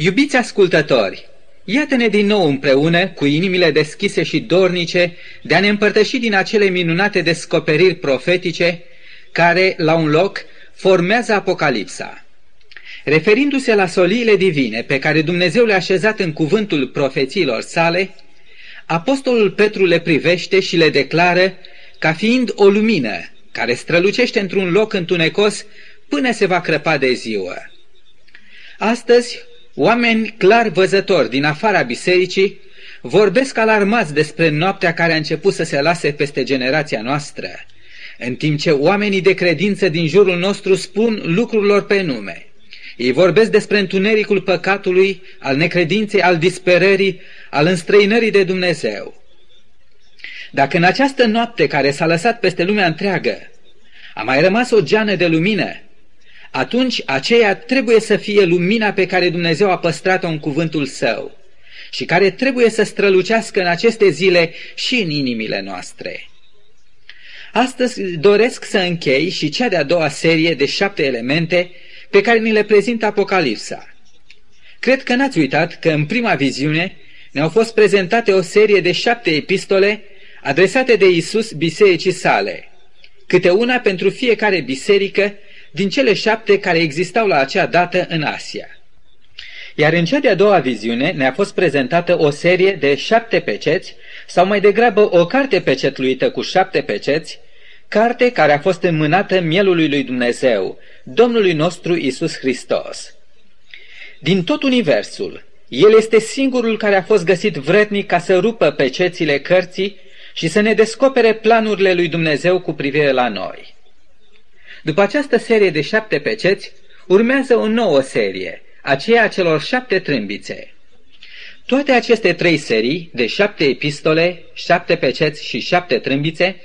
Iubiți ascultători, iată-ne din nou împreună, cu inimile deschise și dornice, de a ne împărtăși din acele minunate descoperiri profetice, care, la un loc, formează Apocalipsa. Referindu-se la soliile divine pe care Dumnezeu le-a așezat în cuvântul profețiilor sale, Apostolul Petru le privește și le declară ca fiind o lumină care strălucește într-un loc întunecos până se va crăpa de ziua. Astăzi, oameni clar văzători din afara bisericii vorbesc alarmați despre noaptea care a început să se lase peste generația noastră, în timp ce oamenii de credință din jurul nostru spun lucrurilor pe nume. Ei vorbesc despre întunericul păcatului, al necredinței, al disperării, al înstrăinării de Dumnezeu. Dacă în această noapte care s-a lăsat peste lumea întreagă a mai rămas o geană de lumină, atunci aceea trebuie să fie lumina pe care Dumnezeu a păstrat-o în cuvântul său și care trebuie să strălucească în aceste zile și în inimile noastre. Astăzi doresc să închei și cea de-a doua serie de șapte elemente pe care ni le prezintă Apocalipsa. Cred că n-ați uitat că în prima viziune ne-au fost prezentate o serie de șapte epistole adresate de Isus bisericii sale, câte una pentru fiecare biserică din cele șapte care existau la acea dată în Asia. Iar în cea de-a doua viziune ne-a fost prezentată o serie de șapte peceți, sau mai degrabă o carte pecetluită cu șapte peceți, carte care a fost înmânată mielului lui Dumnezeu, Domnului nostru Isus Hristos. Din tot universul, el este singurul care a fost găsit vrednic ca să rupă pecețile cărții și să ne descopere planurile lui Dumnezeu cu privire la noi. După această serie de șapte peceți, urmează o nouă serie, aceea a celor șapte trâmbițe. Toate aceste trei serii, de șapte epistole, șapte peceți și șapte trâmbițe,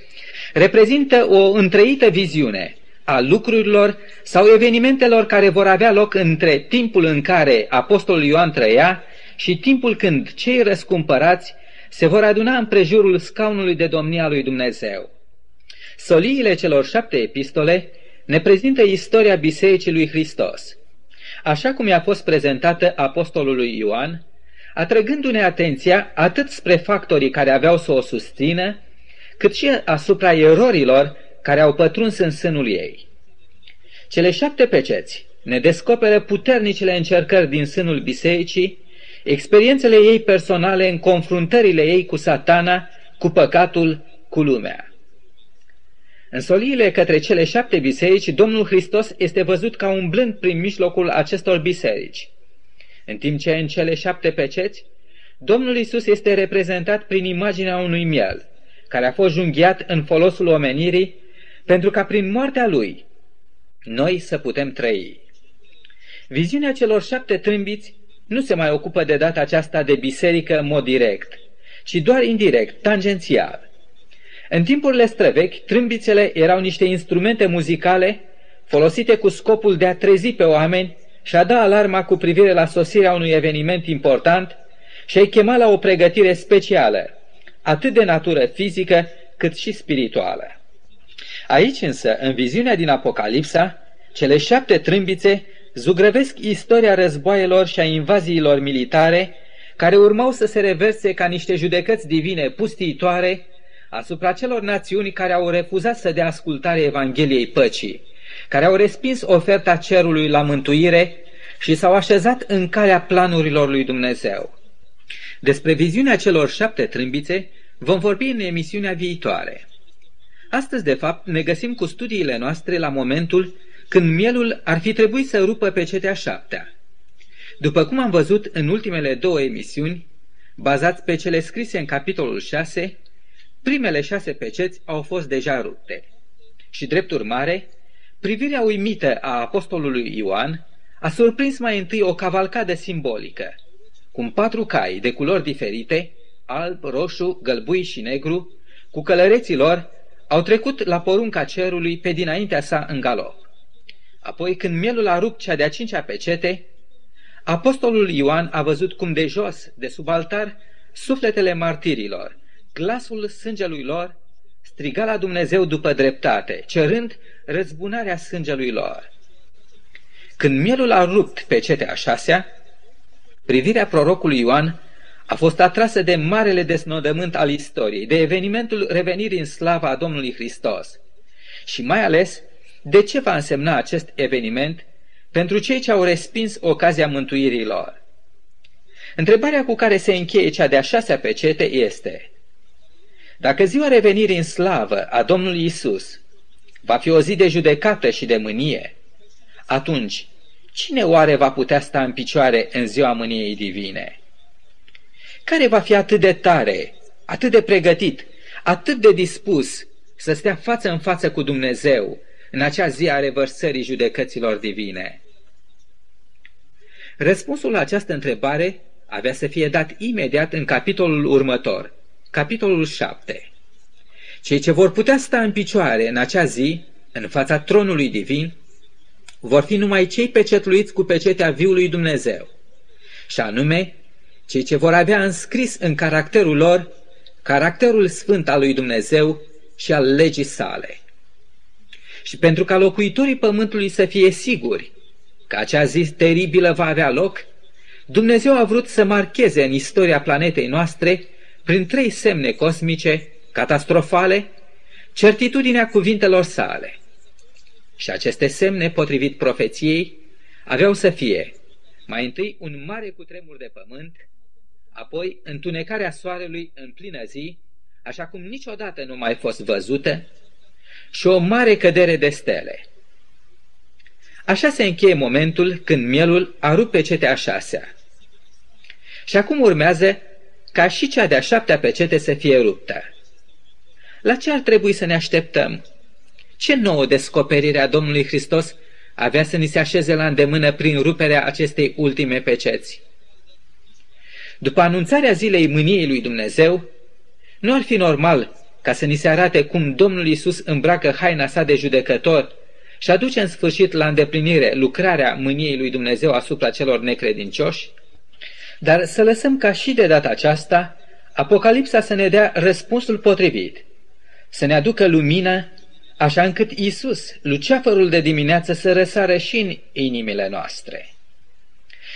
reprezintă o întreită viziune a lucrurilor sau evenimentelor care vor avea loc între timpul în care Apostolul Ioan trăia și timpul când cei răscumpărați se vor aduna în prejurul scaunului de domnia lui Dumnezeu. Soliile celor șapte epistole ne prezintă istoria Bisericii lui Hristos, așa cum i-a fost prezentată apostolului Ioan, atrăgându-ne atenția atât spre factorii care aveau să o susțină, cât și asupra erorilor care au pătruns în sânul ei. Cele șapte peceți ne descoperă puternicile încercări din sânul bisericii, experiențele ei personale în confruntările ei cu satana, cu păcatul, cu lumea. În soliile către cele șapte biserici, Domnul Hristos este văzut ca umblând prin mijlocul acestor biserici, în timp ce în cele șapte peceți, Domnul Isus este reprezentat prin imaginea unui miel, care a fost junghiat în folosul omenirii, pentru ca prin moartea lui noi să putem trăi. Viziunea celor șapte trâmbiți nu se mai ocupă de data aceasta de biserică în mod direct, ci doar indirect, tangențial. În timpurile străvechi, trâmbițele erau niște instrumente muzicale folosite cu scopul de a trezi pe oameni și a da alarma cu privire la sosirea unui eveniment important și a-i chema la o pregătire specială, atât de natură fizică cât și spirituală. Aici însă, în viziunea din Apocalipsa, cele șapte trâmbițe zugrăvesc istoria războaielor și a invaziilor militare, care urmau să se reverse ca niște judecăți divine pustiitoare asupra celor națiuni care au refuzat să dea ascultare Evangheliei păcii, care au respins oferta cerului la mântuire și s-au așezat în calea planurilor lui Dumnezeu. Despre viziunea celor șapte trâmbițe vom vorbi în emisiunea viitoare. Astăzi, de fapt, ne găsim cu studiile noastre la momentul când mielul ar fi trebuit să rupă pe cetea șaptea. După cum am văzut în ultimele două emisiuni, bazați pe cele scrise în capitolul 6, primele șase peceți au fost deja rupte. Și drept urmare, privirea uimită a apostolului Ioan a surprins mai întâi o cavalcadă simbolică, cum patru cai de culori diferite, alb, roșu, gălbui și negru, cu călăreții lor, au trecut la porunca cerului pe dinaintea sa în galop. Apoi, când mielul a rupt cea de-a cincea pecete, apostolul Ioan a văzut cum de jos, de sub altar, sufletele martirilor, glasul sângelui lor, striga la Dumnezeu după dreptate, cerând răzbunarea sângelui lor. Când mielul a rupt pe cetea a șasea, Privirea prorocului Ioan a fost atrasă de marele desnodământ al istoriei, de evenimentul revenirii în slava a Domnului Hristos și mai ales de ce va însemna acest eveniment pentru cei ce au respins ocazia mântuirii lor. Întrebarea cu care se încheie cea de-a șasea pecete este Dacă ziua revenirii în slavă a Domnului Isus va fi o zi de judecată și de mânie, atunci cine oare va putea sta în picioare în ziua mâniei divine? Care va fi atât de tare, atât de pregătit, atât de dispus să stea față în față cu Dumnezeu în acea zi a revărsării judecăților divine? Răspunsul la această întrebare avea să fie dat imediat în capitolul următor, capitolul 7. Cei ce vor putea sta în picioare în acea zi, în fața tronului divin, vor fi numai cei pecetluiți cu pecetea viului Dumnezeu, și anume cei ce vor avea înscris în caracterul lor caracterul sfânt al lui Dumnezeu și al legii sale. Și pentru ca locuitorii pământului să fie siguri că acea zi teribilă va avea loc, Dumnezeu a vrut să marcheze în istoria planetei noastre, prin trei semne cosmice, catastrofale, certitudinea cuvintelor sale. Și aceste semne, potrivit profeției, aveau să fie mai întâi un mare cutremur de pământ, apoi întunecarea soarelui în plină zi, așa cum niciodată nu mai fost văzută, și o mare cădere de stele. Așa se încheie momentul când mielul a rupt pecetea a șasea. Și acum urmează ca și cea de-a șaptea pecete să fie ruptă. La ce ar trebui să ne așteptăm? Ce nouă descoperire a Domnului Hristos avea să ni se așeze la îndemână prin ruperea acestei ultime peceți? După anunțarea zilei mâniei lui Dumnezeu, nu ar fi normal ca să ni se arate cum Domnul Isus îmbracă haina sa de judecător și aduce în sfârșit la îndeplinire lucrarea mâniei lui Dumnezeu asupra celor necredincioși? Dar să lăsăm ca și de data aceasta Apocalipsa să ne dea răspunsul potrivit, să ne aducă lumină, așa încât Isus, luceafărul de dimineață, să răsară și în inimile noastre.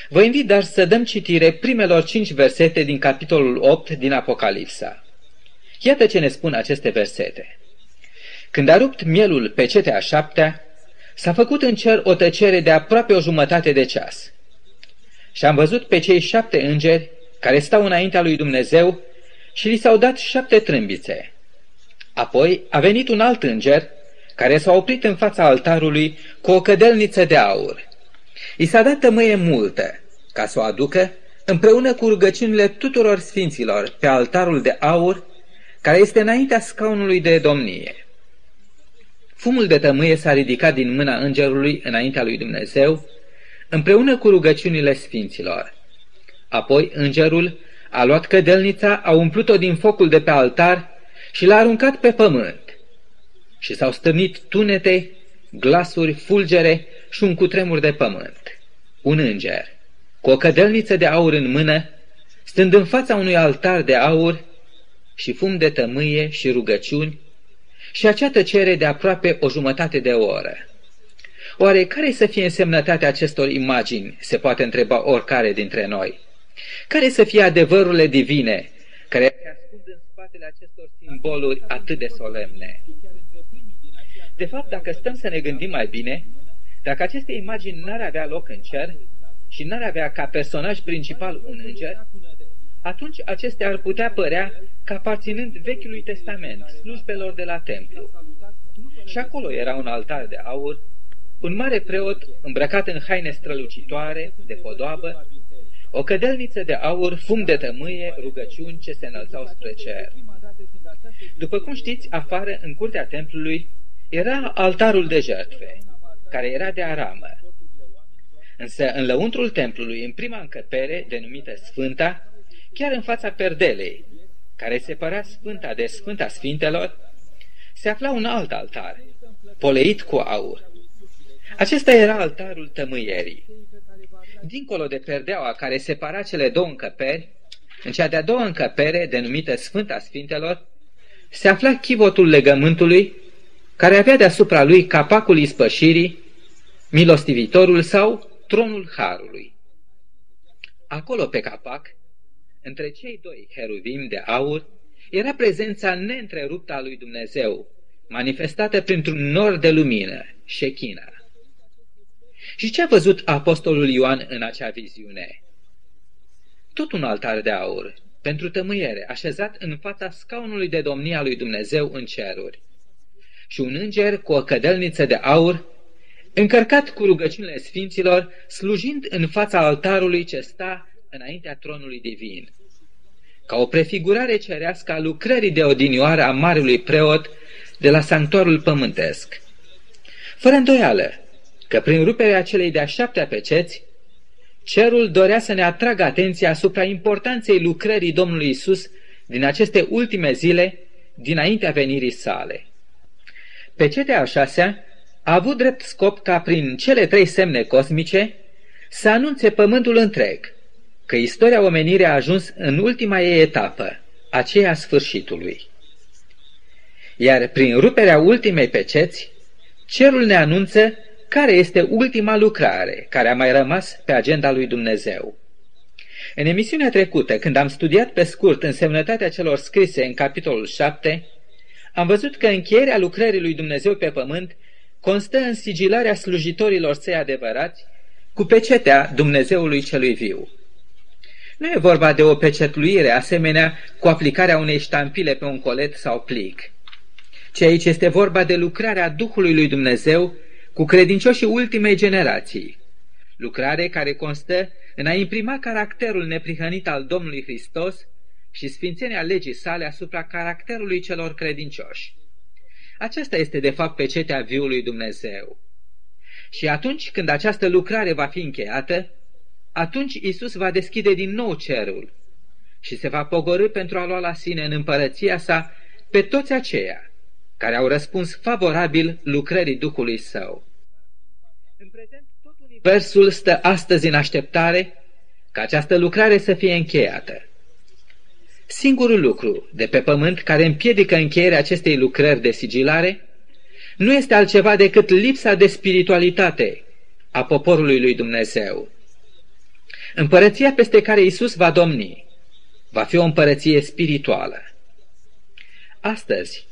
Vă invit dar să dăm citire primelor cinci versete din capitolul 8 din Apocalipsa. Iată ce ne spun aceste versete. Când a rupt mielul pe cetea a șaptea, s-a făcut în cer o tăcere de aproape o jumătate de ceas. Și am văzut pe cei șapte îngeri care stau înaintea lui Dumnezeu și li s-au dat șapte trâmbițe. Apoi a venit un alt înger care s-a oprit în fața altarului cu o cădelniță de aur. I s-a dat tămâie multă ca să o aducă împreună cu rugăciunile tuturor sfinților pe altarul de aur care este înaintea scaunului de domnie. Fumul de tămâie s-a ridicat din mâna îngerului înaintea lui Dumnezeu, împreună cu rugăciunile sfinților. Apoi îngerul a luat cădelnița, a umplut-o din focul de pe altar și l-a aruncat pe pământ. Și s-au stârnit tunete, glasuri, fulgere și un cutremur de pământ. Un înger, cu o cădelniță de aur în mână, stând în fața unui altar de aur și fum de tămâie și rugăciuni, și acea tăcere de aproape o jumătate de oră. Oare care să fie însemnătatea acestor imagini, se poate întreba oricare dintre noi? Care să fie adevărurile divine care se ascund în spatele acestor simboluri atât de solemne? De fapt, dacă stăm să ne gândim mai bine, dacă aceste imagini n-ar avea loc în cer și n-ar avea ca personaj principal un înger, atunci acestea ar putea părea ca aparținând Vechiului Testament, slujbelor de la templu. Și acolo era un altar de aur, un mare preot îmbrăcat în haine strălucitoare, de podoabă, o cădelniță de aur, fum de tămâie, rugăciuni ce se înălțau spre cer. După cum știți, afară, în curtea templului, era altarul de jertfe, care era de aramă. Însă, în lăuntrul templului, în prima încăpere, denumită Sfânta, chiar în fața perdelei, care separa Sfânta de Sfânta Sfintelor, se afla un alt altar, poleit cu aur. Acesta era altarul tămâierii. Dincolo de perdeaua care separa cele două încăperi, în cea de-a doua încăpere, denumită Sfânta Sfintelor, se afla chivotul legământului, care avea deasupra lui capacul ispășirii, milostivitorul sau tronul Harului. acolo pe capac, între cei doi heruvim de aur, era prezența neîntreruptă a lui Dumnezeu, manifestată printr-un nor de lumină, șechina. Și ce a văzut apostolul Ioan în acea viziune? Tot un altar de aur, pentru tămâiere, așezat în fața scaunului de domnie a lui Dumnezeu în ceruri. Și un înger cu o cădelniță de aur, încărcat cu rugăciunile sfinților, slujind în fața altarului ce sta înaintea tronului divin. Ca o prefigurare cerească a lucrării de odinioară a marelui preot de la sanctuarul pământesc. Fără îndoială că prin ruperea celei de-a șaptea peceți, cerul dorea să ne atragă atenția asupra importanței lucrării Domnului Isus din aceste ultime zile dinaintea venirii sale. Pecetea a șasea a avut drept scop ca prin cele trei semne cosmice să anunțe pământul întreg că istoria omenirii a ajuns în ultima ei etapă, aceea sfârșitului. Iar prin ruperea ultimei peceți, cerul ne anunță care este ultima lucrare care a mai rămas pe agenda lui Dumnezeu. În emisiunea trecută, când am studiat pe scurt însemnătatea celor scrise în capitolul 7, am văzut că încheierea lucrării lui Dumnezeu pe pământ constă în sigilarea slujitorilor săi adevărați cu pecetea Dumnezeului celui viu. Nu e vorba de o pecetluire asemenea cu aplicarea unei ștampile pe un colet sau plic, ci aici este vorba de lucrarea Duhului lui Dumnezeu cu credincioșii ultimei generații, lucrare care constă în a imprima caracterul neprihănit al Domnului Hristos și sfințenia legii sale asupra caracterului celor credincioși. Aceasta este de fapt pecetea viului Dumnezeu. Și atunci când această lucrare va fi încheiată, atunci Isus va deschide din nou cerul și se va pogorâ pentru a lua la sine în împărăția sa pe toți aceia care au răspuns favorabil lucrării Duhului Său. În prezent, tot universul stă astăzi în așteptare ca această lucrare să fie încheiată. Singurul lucru de pe pământ care împiedică încheierea acestei lucrări de sigilare nu este altceva decât lipsa de spiritualitate a poporului lui Dumnezeu. Împărăția peste care Isus va domni va fi o împărăție spirituală. Astăzi,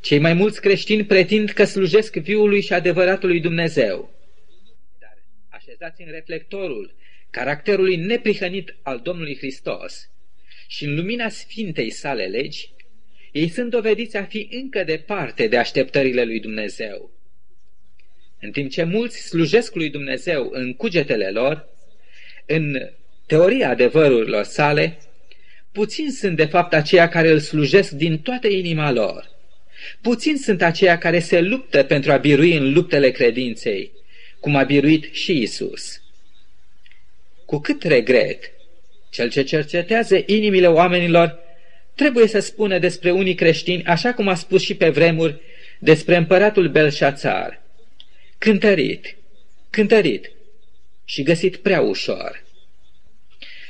cei mai mulți creștini pretind că slujesc viului și adevăratului Dumnezeu. Dar așezați în reflectorul caracterului neprihănit al Domnului Hristos și în lumina sfintei sale legi, ei sunt dovediți a fi încă departe de așteptările lui Dumnezeu. În timp ce mulți slujesc lui Dumnezeu în cugetele lor, în teoria adevărurilor sale, puțini sunt de fapt aceia care îl slujesc din toată inima lor. Puțini sunt aceia care se luptă pentru a birui în luptele credinței, cum a biruit și Isus. Cu cât regret, cel ce cercetează inimile oamenilor trebuie să spună despre unii creștini, așa cum a spus și pe vremuri despre împăratul Belșațar. Cântărit, cântărit și găsit prea ușor.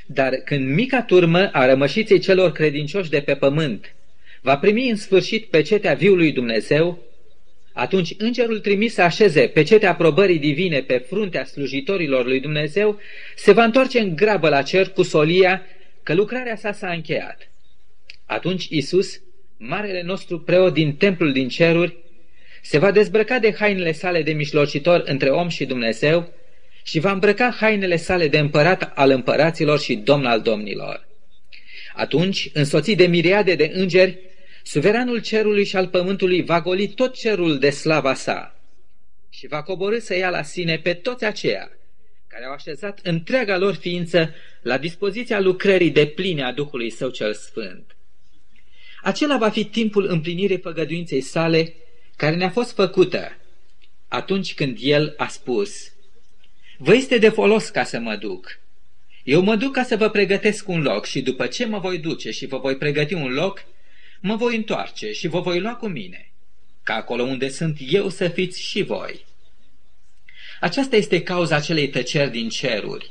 Dar când mica turmă a rămășiței celor credincioși de pe pământ va primi în sfârșit pecetea viului Dumnezeu, atunci îngerul trimis să așeze pecetea aprobării divine pe fruntea slujitorilor lui Dumnezeu se va întoarce în grabă la cer cu solia că lucrarea sa s-a încheiat. Atunci Isus, marele nostru preot din templul din ceruri, se va dezbrăca de hainele sale de mișlocitor între om și Dumnezeu și va îmbrăca hainele sale de împărat al împăraților și domn al domnilor. Atunci, însoțit de miriade de îngeri, suveranul cerului și al pământului va goli tot cerul de slava sa și va coborâ să ia la sine pe toți aceia care au așezat întreaga lor ființă la dispoziția lucrării de pline a Duhului Său cel Sfânt. Acela va fi timpul împlinirii făgăduinței sale care ne-a fost făcută atunci când El a spus Vă este de folos ca să mă duc. Eu mă duc ca să vă pregătesc un loc și după ce mă voi duce și vă voi pregăti un loc, mă voi întoarce și vă voi lua cu mine, ca acolo unde sunt eu să fiți și voi. Aceasta este cauza acelei tăceri din ceruri.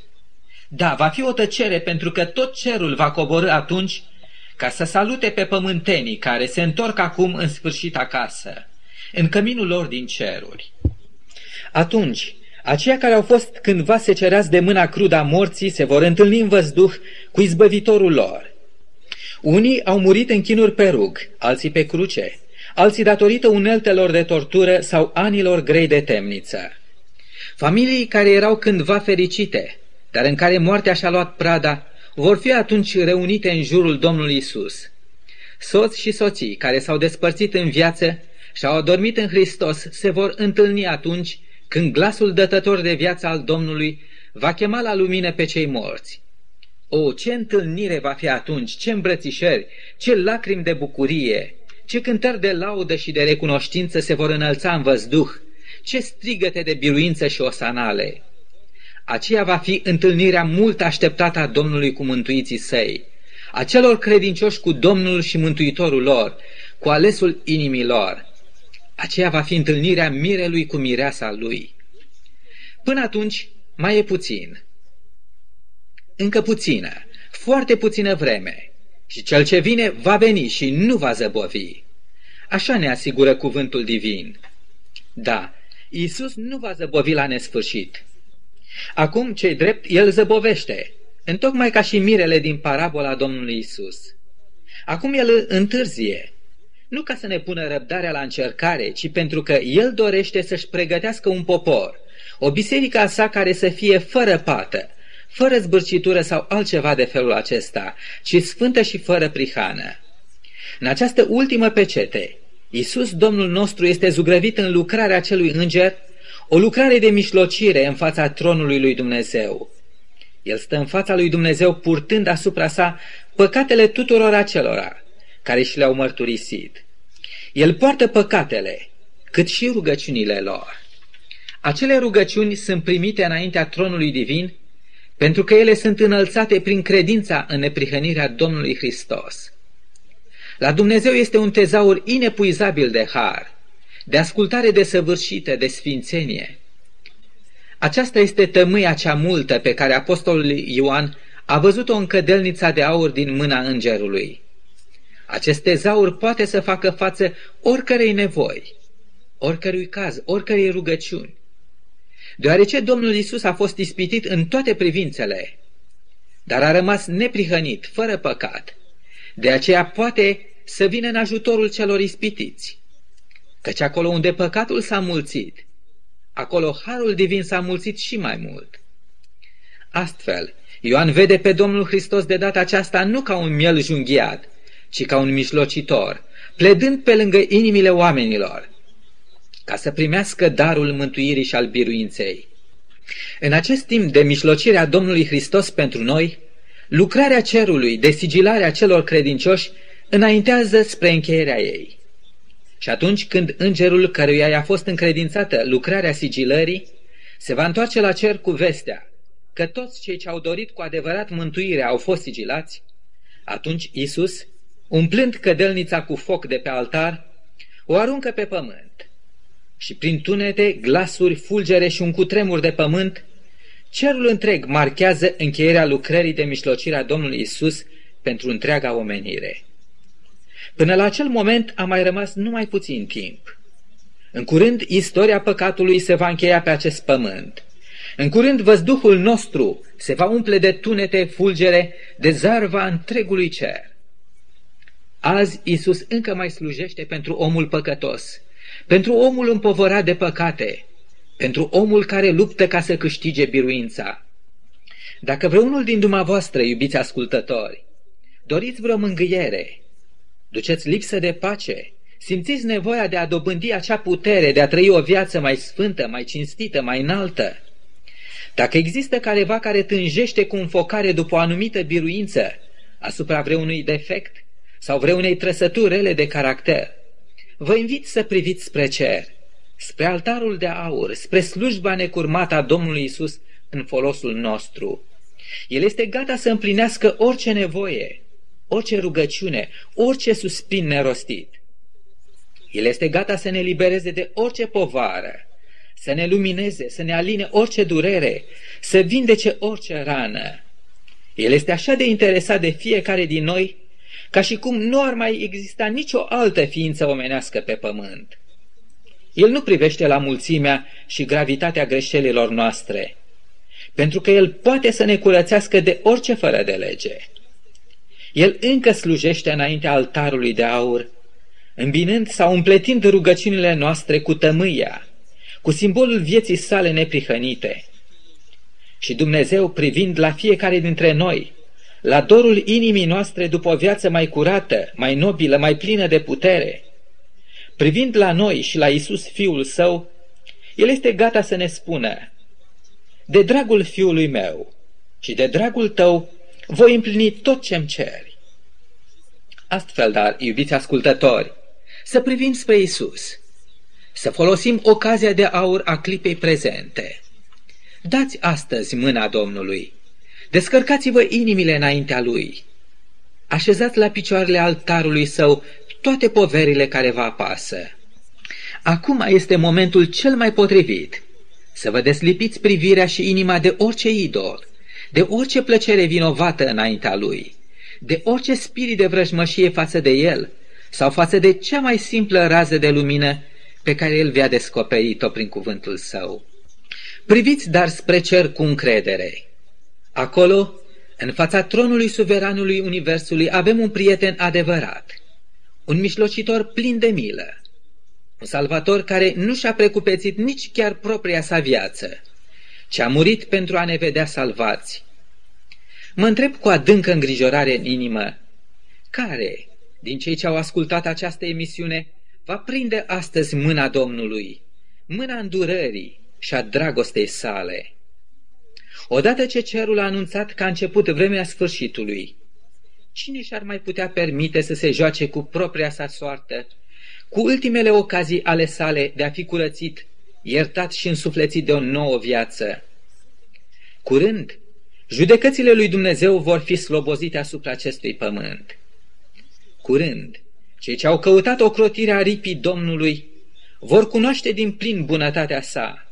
Da, va fi o tăcere pentru că tot cerul va coborâ atunci ca să salute pe pământenii care se întorc acum în sfârșit acasă, în căminul lor din ceruri. Atunci, Aceia care au fost cândva secerați de mâna crudă a morții se vor întâlni în văzduh cu izbăvitorul lor. Unii au murit în chinuri pe rug, alții pe cruce, alții datorită uneltelor de tortură sau anilor grei de temniță. Familii care erau cândva fericite, dar în care moartea și-a luat prada, vor fi atunci reunite în jurul Domnului Isus. Soți și soții care s-au despărțit în viață și au adormit în Hristos se vor întâlni atunci când glasul dătător de viață al Domnului va chema la lumină pe cei morți. O, ce întâlnire va fi atunci, ce îmbrățișări, ce lacrimi de bucurie, ce cântări de laudă și de recunoștință se vor înălța în văzduh, ce strigăte de biruință și osanale. Aceea va fi întâlnirea mult așteptată a Domnului cu mântuiții săi, a celor credincioși cu Domnul și Mântuitorul lor, cu alesul inimii lor. Aceea va fi întâlnirea mirelui cu mireasa lui. Până atunci, mai e puțin. Încă puțină, foarte puțină vreme. Și cel ce vine va veni și nu va zăbovi. Așa ne asigură cuvântul divin. Da, Iisus nu va zăbovi la nesfârșit. Acum, cei drept, el zăbovește, întocmai ca și mirele din parabola Domnului Isus. Acum el întârzie, nu ca să ne pună răbdarea la încercare, ci pentru că el dorește să-și pregătească un popor, o biserică a sa care să fie fără pată, fără zbârcitură sau altceva de felul acesta, ci sfântă și fără prihană. În această ultimă pecete, Iisus Domnul nostru este zugrăvit în lucrarea acelui înger, o lucrare de mișlocire în fața tronului lui Dumnezeu. El stă în fața lui Dumnezeu purtând asupra sa păcatele tuturor acelora care și le-au mărturisit. El poartă păcatele, cât și rugăciunile lor. Acele rugăciuni sunt primite înaintea tronului divin pentru că ele sunt înălțate prin credința în neprihănirea Domnului Hristos. La Dumnezeu este un tezaur inepuizabil de har, de ascultare desăvârșită, de sfințenie. Aceasta este tămâia cea multă pe care apostolul Ioan a văzut-o în cădelnița de aur din mâna îngerului. Acest tezaur poate să facă față oricărei nevoi, oricărui caz, oricărei rugăciuni. Deoarece Domnul Isus a fost ispitit în toate privințele, dar a rămas neprihănit, fără păcat. De aceea poate să vină în ajutorul celor ispitiți. Căci acolo unde păcatul s-a mulțit, acolo harul divin s-a mulțit și mai mult. Astfel, Ioan vede pe Domnul Hristos de data aceasta nu ca un miel junghiat, ci ca un mijlocitor, pledând pe lângă inimile oamenilor, ca să primească darul mântuirii și al biruinței. În acest timp de mijlocire a Domnului Hristos pentru noi, lucrarea cerului de sigilarea celor credincioși înaintează spre încheierea ei. Și atunci când îngerul căruia i-a fost încredințată lucrarea sigilării, se va întoarce la cer cu vestea că toți cei ce au dorit cu adevărat mântuirea au fost sigilați, atunci Isus, umplând cădelnița cu foc de pe altar, o aruncă pe pământ și prin tunete, glasuri, fulgere și un cutremur de pământ, cerul întreg marchează încheierea lucrării de mișlocire a Domnului Isus pentru întreaga omenire. Până la acel moment a mai rămas numai puțin timp. În curând, istoria păcatului se va încheia pe acest pământ. În curând, văzduhul nostru se va umple de tunete, fulgere, de zarva întregului cer. Azi Isus încă mai slujește pentru omul păcătos, pentru omul împovărat de păcate, pentru omul care luptă ca să câștige biruința. Dacă vreunul din dumneavoastră, iubiți ascultători, doriți vreo mângâiere, duceți lipsă de pace, simțiți nevoia de a dobândi acea putere, de a trăi o viață mai sfântă, mai cinstită, mai înaltă, dacă există careva care tânjește cu înfocare după o anumită biruință asupra vreunui defect, sau vreunei trăsături rele de caracter, vă invit să priviți spre cer, spre altarul de aur, spre slujba necurmată a Domnului Isus în folosul nostru. El este gata să împlinească orice nevoie, orice rugăciune, orice suspin nerostit. El este gata să ne libereze de orice povară, să ne lumineze, să ne aline orice durere, să vindece orice rană. El este așa de interesat de fiecare din noi ca și cum nu ar mai exista nicio altă ființă omenească pe pământ. El nu privește la mulțimea și gravitatea greșelilor noastre, pentru că El poate să ne curățească de orice fără de lege. El încă slujește înaintea altarului de aur, îmbinând sau împletind rugăciunile noastre cu tămâia, cu simbolul vieții sale neprihănite. Și Dumnezeu, privind la fiecare dintre noi, la dorul inimii noastre după o viață mai curată, mai nobilă, mai plină de putere, privind la noi și la Isus Fiul Său, El este gata să ne spună, de dragul Fiului meu și de dragul tău voi împlini tot ce-mi ceri. Astfel, dar, iubiți ascultători, să privim spre Isus, să folosim ocazia de aur a clipei prezente. Dați astăzi mâna Domnului, descărcați-vă inimile înaintea Lui, așezați la picioarele altarului Său toate poverile care vă apasă. Acum este momentul cel mai potrivit să vă deslipiți privirea și inima de orice idol, de orice plăcere vinovată înaintea Lui, de orice spirit de vrăjmășie față de El sau față de cea mai simplă rază de lumină pe care El vi-a descoperit-o prin cuvântul Său. Priviți dar spre cer cu încredere. Acolo, în fața tronului suveranului Universului, avem un prieten adevărat, un mișlocitor plin de milă, un salvator care nu și-a precupețit nici chiar propria sa viață, ci a murit pentru a ne vedea salvați. Mă întreb cu adâncă îngrijorare în inimă, care din cei ce au ascultat această emisiune va prinde astăzi mâna Domnului, mâna îndurării și a dragostei sale. Odată ce cerul a anunțat că a început vremea sfârșitului, cine și-ar mai putea permite să se joace cu propria sa soartă, cu ultimele ocazii ale sale de a fi curățit, iertat și însuflețit de o nouă viață? Curând, judecățile lui Dumnezeu vor fi slobozite asupra acestui pământ. Curând, cei ce au căutat ocrotirea ripii Domnului vor cunoaște din plin bunătatea sa,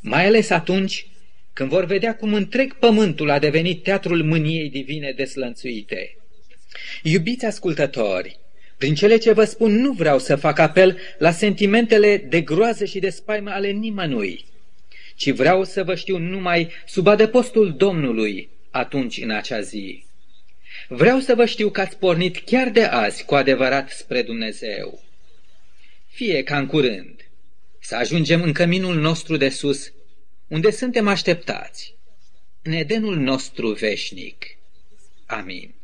mai ales atunci când vor vedea cum întreg pământul a devenit teatrul mâniei divine deslănțuite. Iubiți ascultători, prin cele ce vă spun nu vreau să fac apel la sentimentele de groază și de spaimă ale nimănui, ci vreau să vă știu numai sub adăpostul Domnului atunci în acea zi. Vreau să vă știu că ați pornit chiar de azi cu adevărat spre Dumnezeu. Fie ca în curând să ajungem în căminul nostru de sus, unde suntem așteptați, în edenul nostru veșnic. Amin.